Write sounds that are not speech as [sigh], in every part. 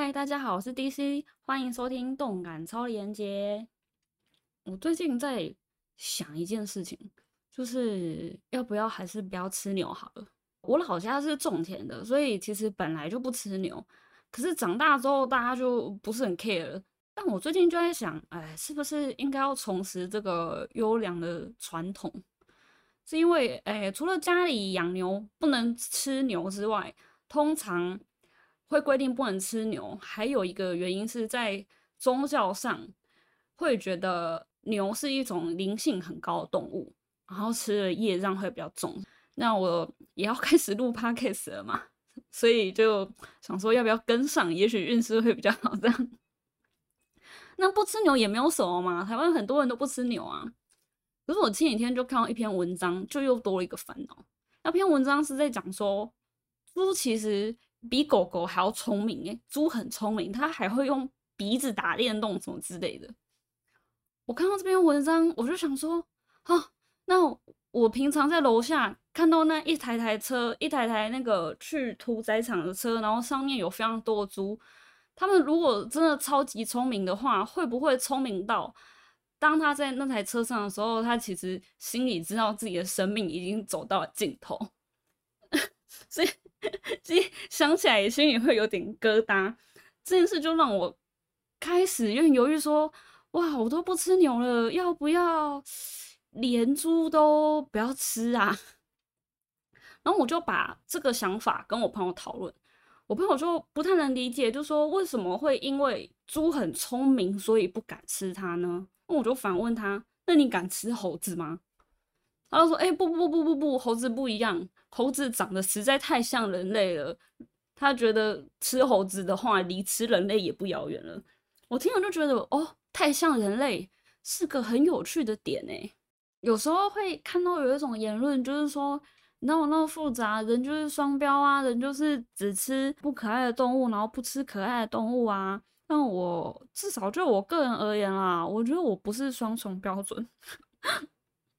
嗨，大家好，我是 DC，欢迎收听动感超连接。我最近在想一件事情，就是要不要还是不要吃牛好了。我老家是种田的，所以其实本来就不吃牛。可是长大之后，大家就不是很 care 了。但我最近就在想，哎，是不是应该要重拾这个优良的传统？是因为，哎，除了家里养牛不能吃牛之外，通常会规定不能吃牛。还有一个原因是在宗教上会觉得牛是一种灵性很高的动物，然后吃了业障会比较重。那我也要开始录 podcast 了嘛，所以就想说要不要跟上，也许运势会比较好。这样，那不吃牛也没有什么嘛，台湾很多人都不吃牛啊。可是我前几天就看到一篇文章，就又多了一个烦恼。那篇文章是在讲说，猪其实比狗狗还要聪明诶，猪很聪明，它还会用鼻子打电动什么之类的。我看到这篇文章，我就想说，啊，那我平常在楼下看到那一台台车，一台台那个去屠宰场的车，然后上面有非常多猪，他们如果真的超级聪明的话，会不会聪明到？当他在那台车上的时候，他其实心里知道自己的生命已经走到了尽头，[laughs] 所以，所以想起来心里会有点疙瘩。这件事就让我开始有点犹豫，说：哇，我都不吃牛了，要不要连猪都不要吃啊？[laughs] 然后我就把这个想法跟我朋友讨论，我朋友就不太能理解，就说为什么会因为猪很聪明，所以不敢吃它呢？那我就反问他：“那你敢吃猴子吗？”他就说：“哎，不不不不不，猴子不一样，猴子长得实在太像人类了。他觉得吃猴子的话，离吃人类也不遥远了。”我听了就觉得，哦，太像人类是个很有趣的点诶。有时候会看到有一种言论，就是说，你知道那么复杂，人就是双标啊，人就是只吃不可爱的动物，然后不吃可爱的动物啊。但我至少就我个人而言啦，我觉得我不是双重标准，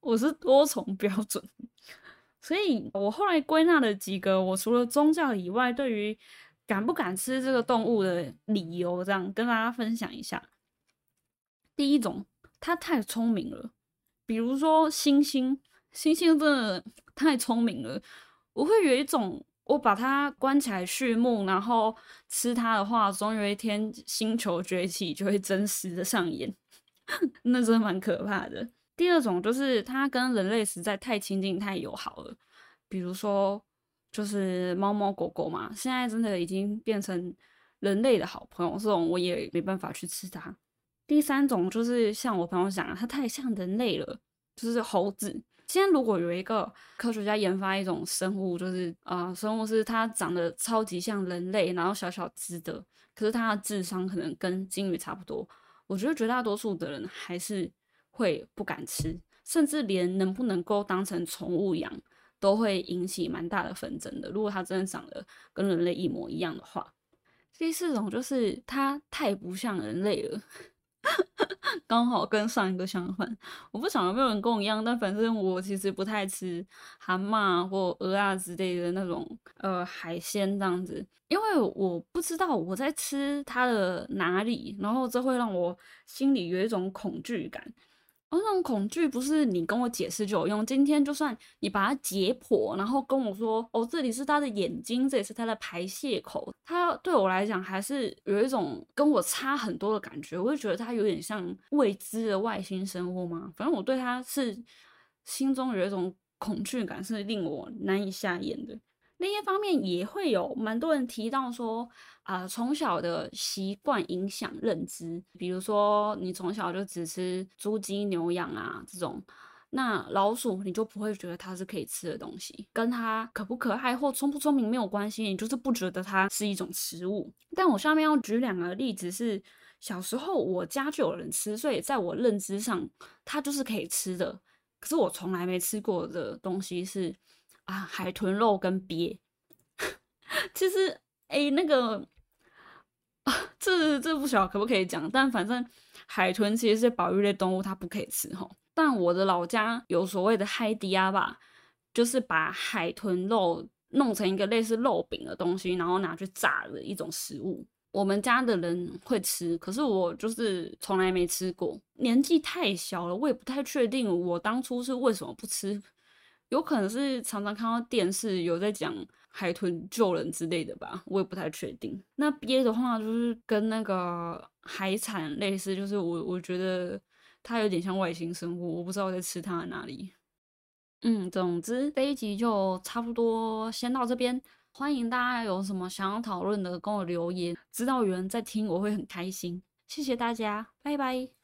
我是多重标准。[laughs] 所以我后来归纳了几个，我除了宗教以外，对于敢不敢吃这个动物的理由，这样跟大家分享一下。第一种，它太聪明了，比如说猩猩，猩猩真的 [laughs] 太聪明了，我会有一种。我把它关起来畜牧，然后吃它的话，总有一天星球崛起就会真实的上演，[laughs] 那真的蛮可怕的。第二种就是它跟人类实在太亲近、太友好了，比如说就是猫猫狗狗嘛，现在真的已经变成人类的好朋友，这种我也没办法去吃它。第三种就是像我朋友讲，它太像人类了，就是猴子。现在如果有一个科学家研发一种生物，就是啊，生物是它长得超级像人类，然后小小只的，可是它的智商可能跟鲸鱼差不多。我觉得绝大多数的人还是会不敢吃，甚至连能不能够当成宠物养都会引起蛮大的纷争的。如果它真的长得跟人类一模一样的话，第四种就是它太不像人类了。[laughs] 刚好跟上一个相反，我不晓得有没有人跟我一样，但反正我其实不太吃蛤蟆或鹅啊之类的那种呃海鲜这样子，因为我不知道我在吃它的哪里，然后这会让我心里有一种恐惧感。哦，那种恐惧不是你跟我解释就有用。今天就算你把它解剖，然后跟我说，哦，这里是它的眼睛，这里是它的排泄口，它对我来讲还是有一种跟我差很多的感觉。我就觉得它有点像未知的外星生物嘛。反正我对它是心中有一种恐惧感，是令我难以下咽的。另一方面，也会有蛮多人提到说，啊，从小的习惯影响认知，比如说你从小就只吃猪、鸡、牛、羊啊这种，那老鼠你就不会觉得它是可以吃的东西，跟它可不可爱或聪不聪明没有关系，你就是不觉得它是一种食物。但我下面要举两个例子，是小时候我家就有人吃，所以在我认知上它就是可以吃的，可是我从来没吃过的东西是。啊，海豚肉跟鳖，[laughs] 其实哎，那个啊，这这不晓得可不可以讲，但反正海豚其实是保育类动物，它不可以吃哈。但我的老家有所谓的海迪亚吧，就是把海豚肉弄成一个类似肉饼的东西，然后拿去炸的一种食物。我们家的人会吃，可是我就是从来没吃过。年纪太小了，我也不太确定我当初是为什么不吃。有可能是常常看到电视有在讲海豚救人之类的吧，我也不太确定。那鳖的话，就是跟那个海产类似，就是我我觉得它有点像外星生物，我不知道在吃它的哪里。嗯，总之这一集就差不多先到这边。欢迎大家有什么想要讨论的，跟我留言。知道有人在听，我会很开心。谢谢大家，拜拜。